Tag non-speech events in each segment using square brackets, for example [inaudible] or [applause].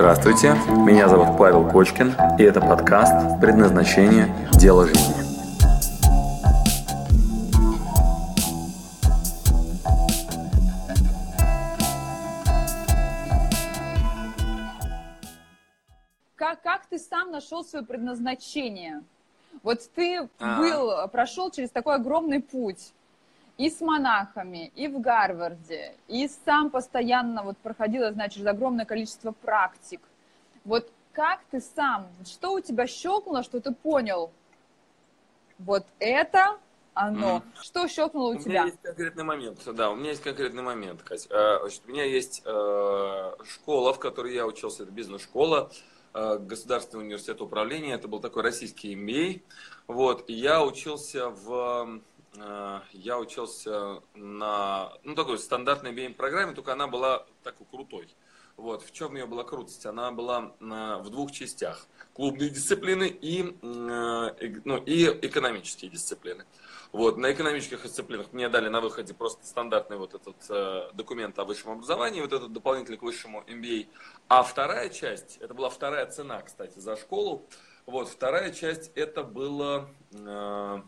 Здравствуйте, меня зовут Павел Кочкин, и это подкаст «Предназначение. Дело жизни». Как, как ты сам нашел свое предназначение? Вот ты А. был, прошел через такой огромный путь и с монахами, и в Гарварде, и сам постоянно вот проходил, я знаю, через огромное количество практик. Вот как ты сам, что у тебя щелкнуло, что ты понял, вот это оно. Мгм. Что щелкнуло у У меня тебя? есть конкретный момент, да, у меня есть конкретный момент, Кать. Э, Значит, у меня есть э, школа, в которой я учился, это бизнес-школа, э, Государственный университет управления, это был такой российский MBA, вот, и я учился в, я учился на, ну, такой стандартной MBA-программе, только она была такой крутой. Вот, в чем ее была крутость? Она была э, в двух частях. Клубные дисциплины и, э, ну, и экономические дисциплины. Вот, на экономических дисциплинах мне дали на выходе просто стандартный вот этот э, документ о высшем образовании, вот этот дополнительный к высшему MBA. А вторая часть, это была вторая цена, кстати, за школу. Вот, вторая часть, это было, э,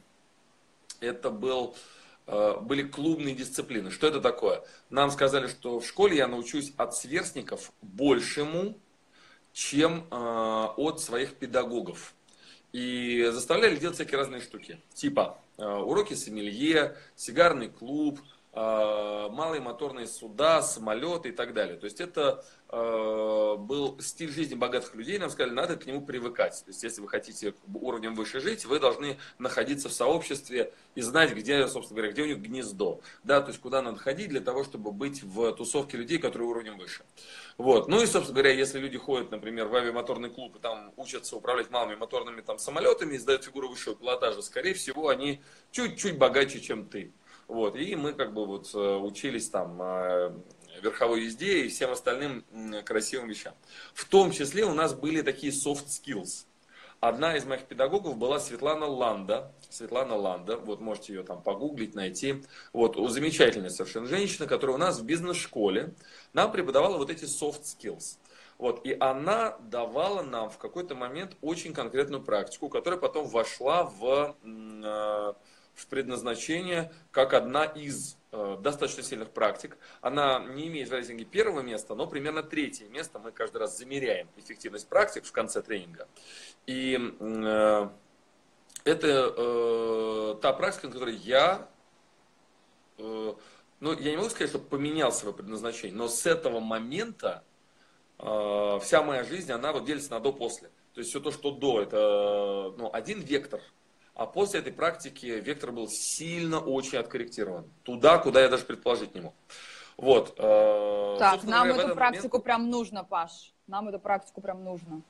это был, э, были клубные дисциплины. Что это такое? Нам сказали, что в школе я научусь от сверстников большему, чем э, от своих педагогов. И заставляли делать всякие разные штуки. Типа э, уроки сомелье, сигарный клуб, малые моторные суда, самолеты и так далее. То есть это э, был стиль жизни богатых людей. Нам сказали, надо к нему привыкать. То есть если вы хотите уровнем выше жить, вы должны находиться в сообществе и знать, где, собственно говоря, где у них гнездо. Да, то есть куда надо ходить для того, чтобы быть в тусовке людей, которые уровнем выше. Вот. Ну и, собственно говоря, если люди ходят, например, в авиамоторный клуб и там учатся управлять малыми моторными там, самолетами и сдают фигуру высшего пилотажа, скорее всего, они чуть-чуть богаче, чем ты. Вот. И мы как бы вот э, учились там э, верховой езде и всем остальным красивым вещам. В том числе у нас были такие soft skills. Одна из моих педагогов была Светлана Ланда. Светлана Ланда, вот можете ее там погуглить, найти. Вот, замечательная совершенно женщина, которая у нас в бизнес-школе нам преподавала вот эти soft skills. Вот, и она давала нам в какой-то момент очень конкретную практику, которая потом вошла в, э, в предназначение как одна из э, достаточно сильных практик. Она не имеет в рейтинге первого места, но примерно третье место. Мы каждый раз замеряем эффективность практик в конце тренинга. И э, это э, та практика, на которой я, э, ну, я не могу сказать, что поменял свое предназначение, но с этого момента э, вся моя жизнь, она вот делится на до-после. То есть все то, что до, это ну, один вектор. А после этой практики вектор был сильно очень откорректирован. Туда, куда я даже предположить не мог. Вот. э, Так, собственно нам эту практику момент- прям нужно, Паш. Нам эту практику прям нужно.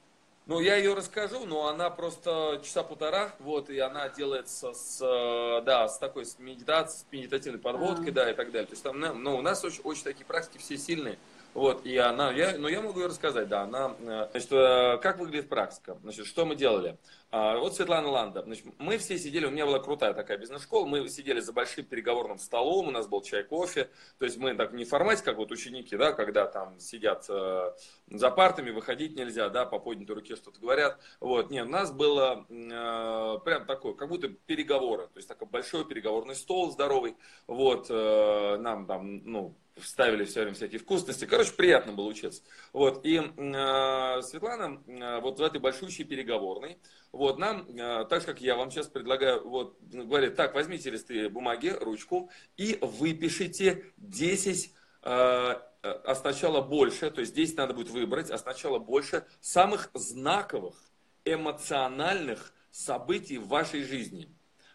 Ну, я ее расскажу, но она просто часа полтора, вот, и она делается с, э, да, с такой с медитацией, с медитативной подводкой, А. да, и так далее. То есть там, ну, у нас очень, очень такие практики все сильные. Вот, и она, я, ну, я могу ее рассказать, да, она, э, значит, э, как выглядит практика, значит, что мы делали. А, Вот Светлана Ланда, значит, мы все сидели, у меня была крутая такая бизнес-школа, мы сидели за большим переговорным столом, у нас был чай, кофе, то есть мы так не в формате, как вот ученики, да, когда там сидят э, за партами, выходить нельзя, да, по поднятой руке что-то говорят, вот, нет, у нас было прям такое, как будто переговоры, то есть такой большой переговорный стол здоровый, вот, нам там, ну, вставили все время всякие вкусности. Короче, приятно было учиться. Вот. И э, Светлана э, вот в этой большущей переговорной, вот нам, э, так же, как я вам сейчас предлагаю, вот, говорит, так, возьмите листы бумаги, ручку и выпишите 10 э, а сначала больше, то есть 10 надо будет выбрать, а сначала больше самых знаковых, эмоциональных событий в вашей жизни.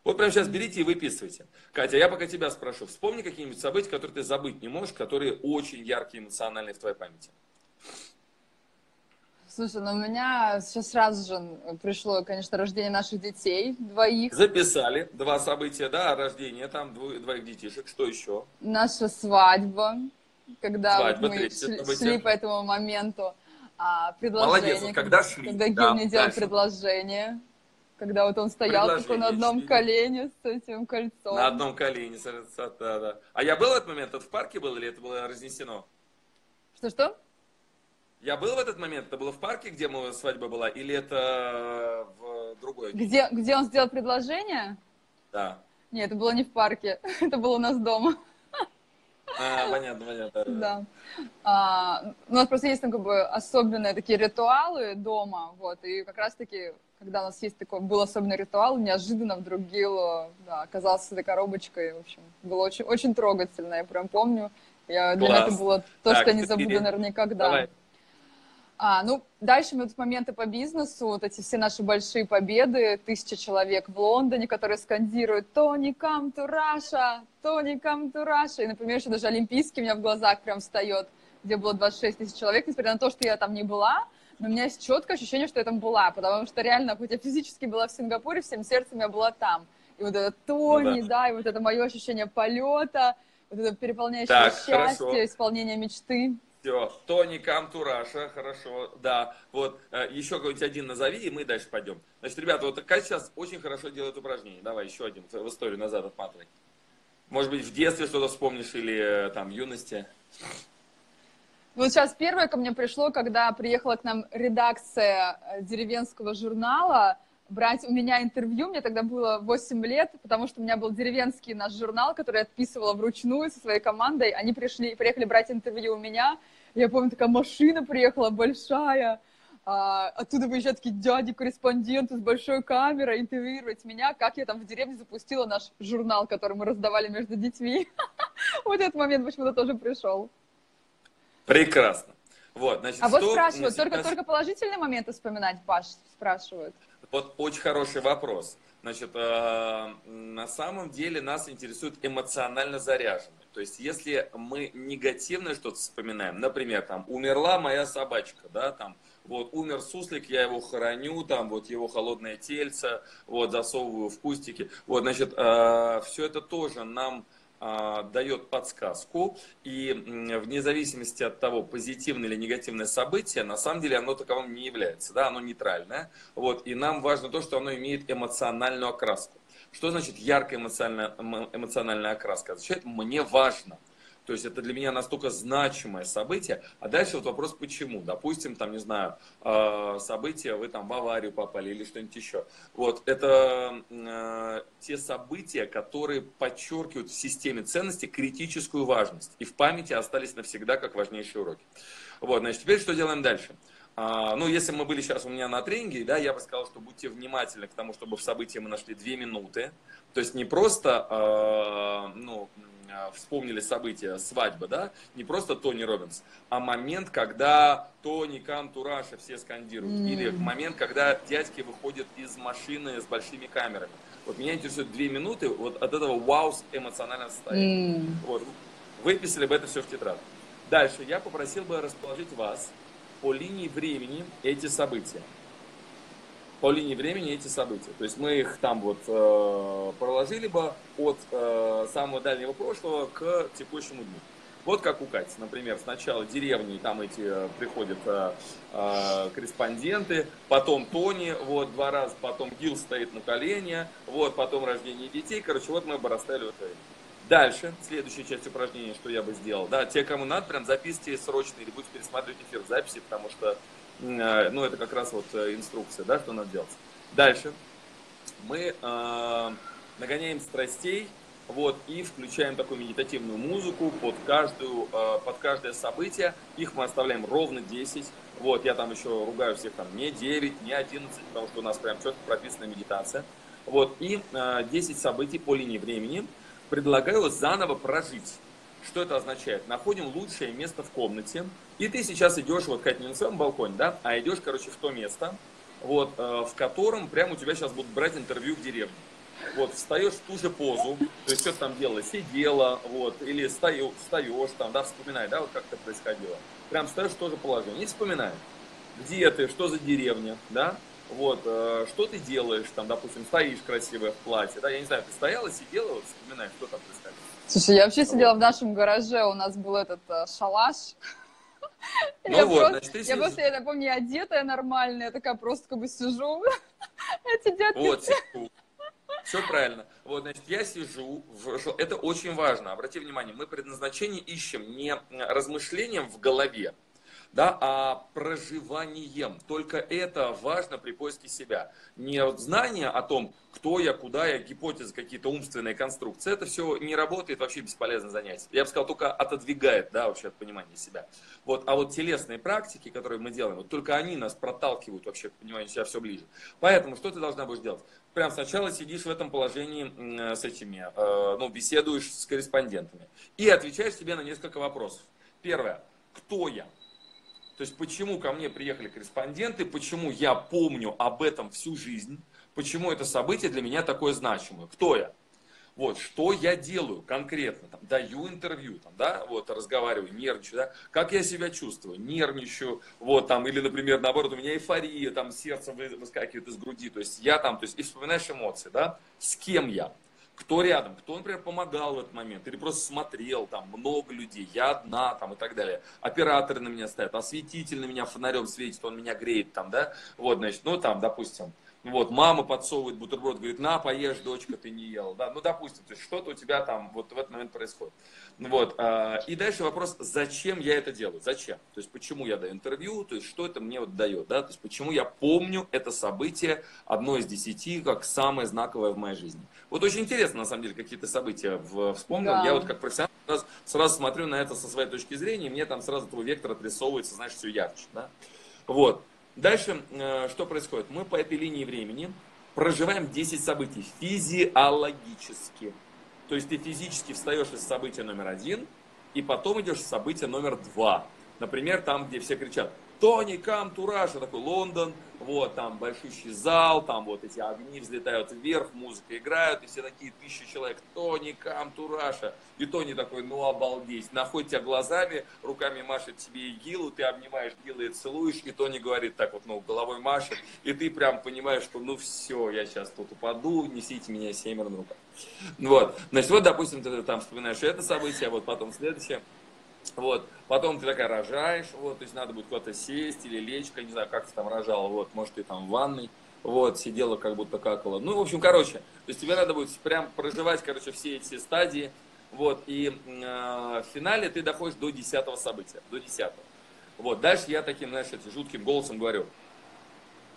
Вот прямо сейчас берите и выписывайте. Катя, я пока тебя спрошу. Вспомни какие-нибудь события, которые ты забыть не можешь, которые очень яркие, эмоциональные в твоей памяти. Слушай, ну у меня сейчас сразу же пришло, конечно, рождение наших детей, двоих. Записали два события, да, рождение там двоих, двоих детишек. Что еще? Наша свадьба, когда Свадьба, вот мы шли, шли по этому моменту. А, предложение, Молодец, вот когда шли, когда да, мне делал дальше. предложение, когда вот он стоял такой на одном шли. колене с этим кольцом. На одном колене. Да, да. А я был в этот момент? Это в парке был или это было разнесено? Что-что? Я был в этот момент? Это было в парке, где мы свадьба была, или это в другой? Где, где он сделал предложение? Да. Нет, это было не в парке, [laughs] это было у нас дома. А, понятно, понятно. Да. А, у нас просто есть там как бы особенные такие ритуалы дома, вот, и как раз-таки, когда у нас есть такой, был особенный ритуал, неожиданно вдруг Гил да, оказался этой коробочкой, в общем, было очень, очень трогательно, я прям помню, я, для меня это было то, так, что я не забуду, наверное, никогда. Давай. А, ну, дальше вот моменты по бизнесу, вот эти все наши большие победы, тысяча человек в Лондоне, которые скандируют «Тони, come to Russia! Тони, come to Russia!» И, например, еще даже Олимпийский у меня в глазах прям встает, где было 26 тысяч человек, несмотря на то, что я там не была, но у меня есть четкое ощущение, что я там была, потому что реально, хоть я физически была в Сингапуре, всем сердцем я была там. И вот это Тони, ну, да. да, и вот это мое ощущение полета, вот это переполняющее так, счастье, хорошо. исполнение мечты. Все, Тони Камтураша, хорошо, да. Вот, э, еще какой-нибудь один назови, и мы дальше пойдем. Значит, ребята, вот Катя сейчас очень хорошо делает упражнение. Давай еще один в историю назад отматывай. Может быть, в детстве что-то вспомнишь или э, там в юности. Вот сейчас первое ко мне пришло, когда приехала к нам редакция э, деревенского журнала, брать у меня интервью. Мне тогда было 8 лет, потому что у меня был деревенский наш журнал, который я отписывала вручную со своей командой. Они пришли, приехали брать интервью у меня. Я помню, такая машина приехала большая. А, оттуда выезжают такие дяди-корреспонденты с большой камерой интервьюировать меня, как я там в деревне запустила наш журнал, который мы раздавали между детьми. [laughs] Вот этот момент почему-то тоже пришел. Прекрасно. Вот, значит, а вот спрашивают, только, только положительные моменты вспоминать, Паш, спрашивают. Вот очень хороший вопрос. Значит, э, на самом деле нас интересует эмоционально заряженный. То есть, если мы негативное что-то вспоминаем, например, там, умерла моя собачка, да, там, вот, умер суслик, я его хороню, там, вот, его холодное тельце, вот, засовываю в кустики. Вот, значит, э, все это тоже нам а, дает подсказку, и вне зависимости от того, позитивное или негативное событие, на самом деле оно таковым не является, да, оно нейтральное, вот, и нам важно то, что оно имеет эмоциональную окраску. Что значит яркая эмоциональная, эмоциональная окраска? Означает, мне важно. То есть это для меня настолько значимое событие. А дальше вот вопрос, почему. Допустим, там, не знаю, а, события, вы там в аварию попали или что-нибудь еще. Вот, это э, те события, которые подчеркивают в системе ценностей критическую важность. И в памяти остались навсегда как важнейшие уроки. Вот, значит, теперь что делаем дальше? А, ну, если мы были сейчас у меня на тренинге, да, я бы сказал, что будьте внимательны к тому, чтобы в событии мы нашли две минуты. То есть не просто, э, ну, Э, вспомнили события свадьбы, да, не просто Тони Робинс, а момент, когда Тони, Кам, Тураша все скандируют. Mm. Или момент, когда дядьки выходят из машины с большими камерами. Вот меня интересует две минуты вот от этого вау эмоционального состояния. Mm. Вот. Выписали бы это все в тетрадь. Дальше я попросил бы расположить вас по линии времени эти события по линии времени эти события. То есть мы их там вот э, проложили бы от э, самого дальнего прошлого к текущему дню. Вот как у Кати, например, сначала деревни, там эти э, приходят э, э, корреспонденты, потом Тони, вот два раза, потом Гил стоит на колене, вот потом рождение детей. Короче, вот мы бы вот это. Дальше, следующая часть упражнения, что я бы сделал. Да, те, кому надо, прям записывайте срочно или будете пересматривать эфир записи, потому что Э, ну, это как раз вот э, инструкция, да, что надо делать. Дальше мы э, нагоняем страстей, вот, и включаем такую медитативную музыку под, каждую, э, под каждое событие. Их мы оставляем ровно 10. Вот, я там еще ругаю всех там не 9, не 11, потому что у нас прям четко прописана медитация. Вот, и э, 10 событий по линии времени предлагаю заново прожить. Что это означает? Находим лучшее место в комнате, и ты сейчас идешь, вот, Катя, не на своем балконе, да, а идешь, короче, в то место, вот, э, в котором прямо у тебя сейчас будут брать интервью в деревне. Вот, встаешь в ту же позу, то есть что ты там делала, сидела, вот, или встаешь, встаешь там, да, вспоминай, да, вот как это происходило. Прям встаешь в то же положение, и вспоминай, где ты, что за деревня, да, вот, э, что ты делаешь, там, допустим, стоишь красивая в платье, да, я не знаю, ты стояла, сидела, вот, вспоминай, что там происходило. Слушай, я вообще сидела в нашем гараже, у нас был этот э, шалаш. [laughs] Ну я вот, просто, значит, я просто, я помню, одетая нормальная, я такая просто как бы сижу. [laughs] Эти детки... Вот, сижу. Все правильно. Вот, значит, я сижу, в... это очень важно. Обрати внимание, мы предназначение ищем не размышлением в голове, да, а проживанием. Только это важно при поиске себя. Не знание о том, кто я, куда я, гипотезы, какие-то умственные конструкции. Это все не работает, вообще бесполезно занятие. Я бы сказал, только отодвигает, да, вообще от понимания себя. Вот, а вот телесные практики, которые мы делаем, вот только они нас проталкивают вообще к пониманию себя все ближе. Поэтому что ты должна будешь делать? Прям сначала сидишь в этом положении с этими, э, ну, беседуешь с корреспондентами и отвечаешь себе на несколько вопросов. Первое. Кто я? То есть почему ко мне приехали корреспонденты, почему я помню об этом всю жизнь, почему это событие для меня такое значимое, кто я. Вот, что я делаю конкретно, там, даю интервью, там, да, вот, разговариваю, нервничаю, да, как я себя чувствую, нервничаю, вот, там, или, например, наоборот, у меня эйфория, там, сердце выскакивает из груди, то есть я там, то есть, и вспоминаешь эмоции, да, с кем я, кто рядом, кто, например, помогал в этот момент, или просто смотрел, там много людей, я одна, там и так далее. Операторы на меня стоят, осветитель на меня фонарем светит, он меня греет, там, да, вот, значит, ну, там, допустим, вот, мама подсовывает бутерброд, говорит, на, поешь, дочка, ты не ел. Да, ну, допустим, то есть что-то у тебя там вот в этот момент происходит. Вот, а, и дальше вопрос, зачем я это делаю, зачем? То есть, почему я даю интервью, то есть, что это мне вот дает, да, то есть, почему я помню это событие, одно из десяти, как самое знаковое в моей жизни. Вот очень интересно, на самом деле, какие-то события вспомнил. Да. Я вот как профессионал сразу, сразу смотрю на это со своей точки зрения, и мне там сразу твой вектор отрисовывается, знаешь, все ярче, да. Вот. Дальше, э, что происходит? Мы по этой линии времени проживаем 10 событий физиологически. То есть ты физически встаешь из события номер один, и потом идешь в событие номер два. Например, там, где все кричат Тони, to Russia, такой Лондон, вот, там большущий зал, там вот эти огни взлетают вверх, музыка играет, и все такие тысячи человек, Тони, to Russia. И Тони такой, ну обалдеть, находит тебя глазами, руками машет тебе и Гилу, ты обнимаешь Гилу и целуешь, и Тони говорит так вот, ну, головой машет, и ты прям понимаешь, что ну все, я сейчас тут упаду, несите меня семеро на. Вот, значит, вот, допустим, ты там вспоминаешь это событие, а вот потом следующее, вот. Потом ты такая рожаешь, вот, то есть надо будет куда-то сесть или лечь, я не знаю, как ты там рожала, вот, может, ты там в ванной, вот, сидела как будто какала. Ну, в общем, короче, то есть тебе надо будет прям проживать, короче, все эти стадии, вот, и э, в финале ты доходишь до десятого события, до десятого. Вот, дальше я таким, знаешь, этим жутким голосом говорю,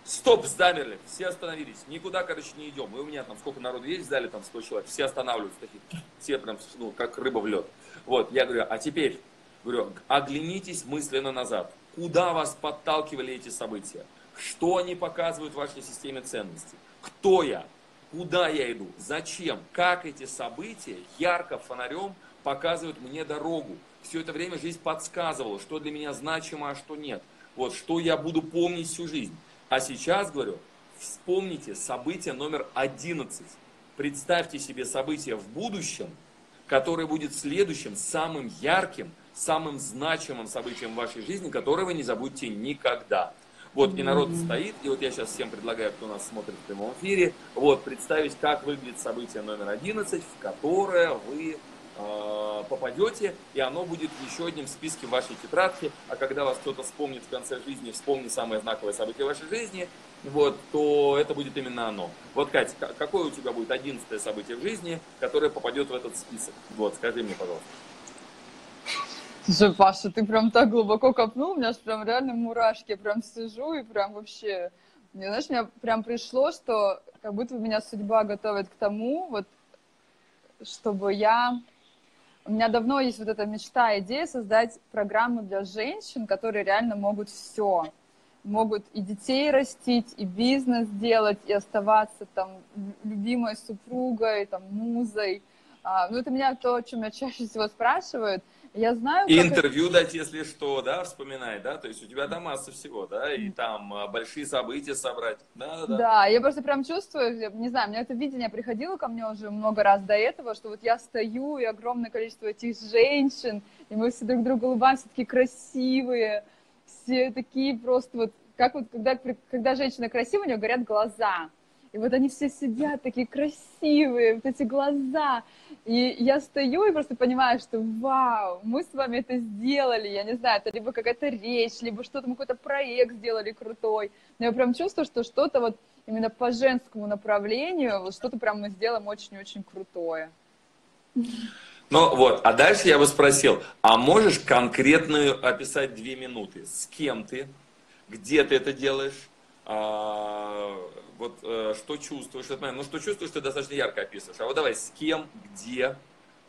стоп, замерли, все остановились, никуда, короче, не идем. И у меня там сколько народу есть в зале, там 100 человек, все останавливаются, такие, все прям, ну, как рыба в лед. Вот, я говорю, а теперь Говорю, оглянитесь мысленно назад. Куда вас подталкивали эти события? Что они показывают в вашей системе ценностей? Кто я? Куда я иду? Зачем? Как эти события ярко фонарем показывают мне дорогу? Все это время жизнь подсказывала, что для меня значимо, а что нет. Вот, что я буду помнить всю жизнь. А сейчас, говорю, вспомните событие номер 11. Представьте себе событие в будущем, которое будет следующим, самым ярким, самым значимым событием в вашей жизни, которое вы не забудете никогда. Вот, и народ стоит, и вот я сейчас всем предлагаю, кто нас смотрит в прямом эфире, вот, представить, как выглядит событие номер 11, в которое вы э, попадете, и оно будет еще одним в списке вашей тетрадке, а когда вас кто-то вспомнит в конце жизни, вспомнит самое знаковое событие вашей жизни, вот, то это будет именно оно. Вот, Катя, какое у тебя будет одиннадцатое событие в жизни, которое попадет в этот список? Вот, скажи мне, пожалуйста. Слушай, Паша, ты прям так глубоко копнул, у меня аж прям реально мурашки, я прям сижу и прям вообще... Мне, знаешь, мне прям пришло, что как будто меня судьба готовит к тому, вот, чтобы я... У меня давно есть вот эта мечта, идея создать программу для женщин, которые реально могут все. Могут и детей растить, и бизнес делать, и оставаться там любимой супругой, там, музой. А, ну, это меня то, о чем меня чаще всего спрашивают – я знаю, и интервью это... дать, если что, да, вспоминай, да, то есть у тебя там масса всего, да, и там а, большие события собрать, да, да. Да, я просто прям чувствую, не знаю, меня это видение приходило ко мне уже много раз до этого, что вот я стою, и огромное количество этих женщин, и мы все друг другу улыбаемся, такие красивые, все такие просто вот, как вот, когда, когда женщина красивая, у нее горят глаза, и вот они все сидят такие красивые, вот эти глаза. И я стою и просто понимаю, что вау, мы с вами это сделали. Я не знаю, это либо какая-то речь, либо что-то, мы какой-то проект сделали крутой. Но я прям чувствую, что что-то вот именно по женскому направлению, вот что-то прям мы сделаем очень-очень крутое. Ну вот, а дальше я бы спросил, а можешь конкретную описать две минуты? С кем ты? Где ты это делаешь? А, вот э, что чувствуешь? Ну, что чувствуешь, ты достаточно ярко описываешь. А вот давай, с кем, где,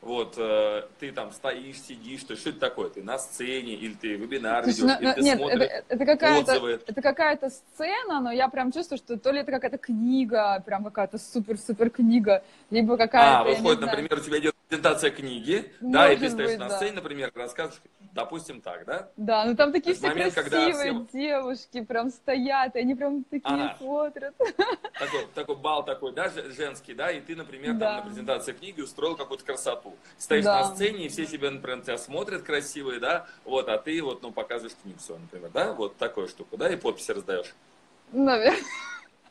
вот э, ты там стоишь, сидишь, то что это такое? Ты на сцене, или ты вебинар ведешь, на, или ты нет, смотришь это, это какая-то, отзывы? это какая-то сцена, но я прям чувствую, что то ли это какая-то книга, прям какая-то супер-супер книга, либо какая-то, А, выходит, знаю. например, у тебя идет презентация книги, да, и Может ты стоишь быть, на да. сцене, например, рассказываешь, допустим, так, да? Да, ну там такие все момент, красивые все- девушки прям стоят, и они прям такие Ага. смотрят. Такой, такой бал такой, да, же- женский, да, и ты, например, Да. там на презентации книги устроил какую-то красоту. Стоишь Да. на сцене, и все тебя, например, на тебя смотрят красивые, да, вот, а ты вот, ну, показываешь книгу свою, например, да, вот такую штуку, да, и подписи раздаешь. Наверное,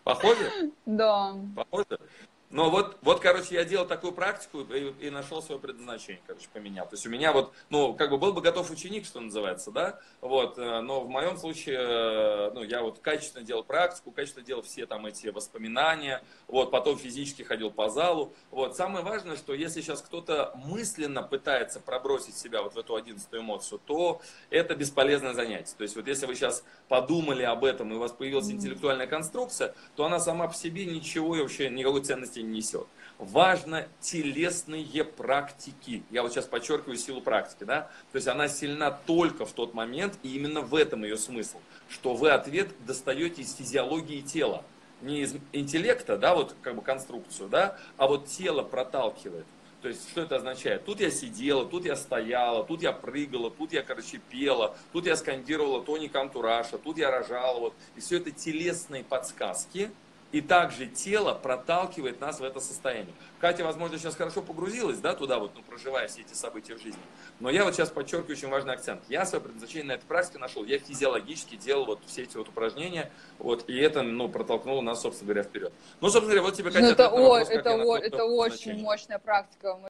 Похоже? да. Похоже? Но вот, вот, короче, я делал такую практику и, и нашел свое предназначение, короче, поменял. То есть у меня вот, ну, как бы был бы готов ученик, что называется, да, вот, э, но в моем случае, э, ну, я вот качественно делал практику, качественно делал все там эти воспоминания, вот, потом физически ходил по залу, вот. Самое важное, что если сейчас кто-то мысленно пытается пробросить себя вот в эту одиннадцатую эмоцию, то это бесполезное занятие. То есть вот если вы сейчас подумали об этом, и у вас появилась интеллектуальная конструкция, то она сама по себе ничего и вообще никакой ценности не несет. Важно телесные практики. Я вот сейчас подчеркиваю силу практики, да? То есть она сильна только в тот момент, и именно в этом ее смысл, что вы ответ достаете из физиологии тела. Не из интеллекта, да, вот как бы конструкцию, да, а вот тело проталкивает. То есть, что это означает? Тут я сидела, тут я стояла, тут я прыгала, тут я, короче, пела, тут я скандировала Тони Кантураша, тут я рожала. Вот. И все это телесные подсказки, и также тело проталкивает нас в это состояние. Катя, возможно, сейчас хорошо погрузилась, да, туда вот, ну, проживая все эти события в жизни. Но я вот сейчас подчеркиваю очень важный акцент. Я свое предназначение на этой практике нашел. Я физиологически делал вот все эти вот упражнения, вот, и это, ну, протолкнуло нас, собственно говоря, вперед. Ну, собственно говоря, вот тебе, Катя, Ну, это, вопрос, о- как это, о- это очень мощная практика.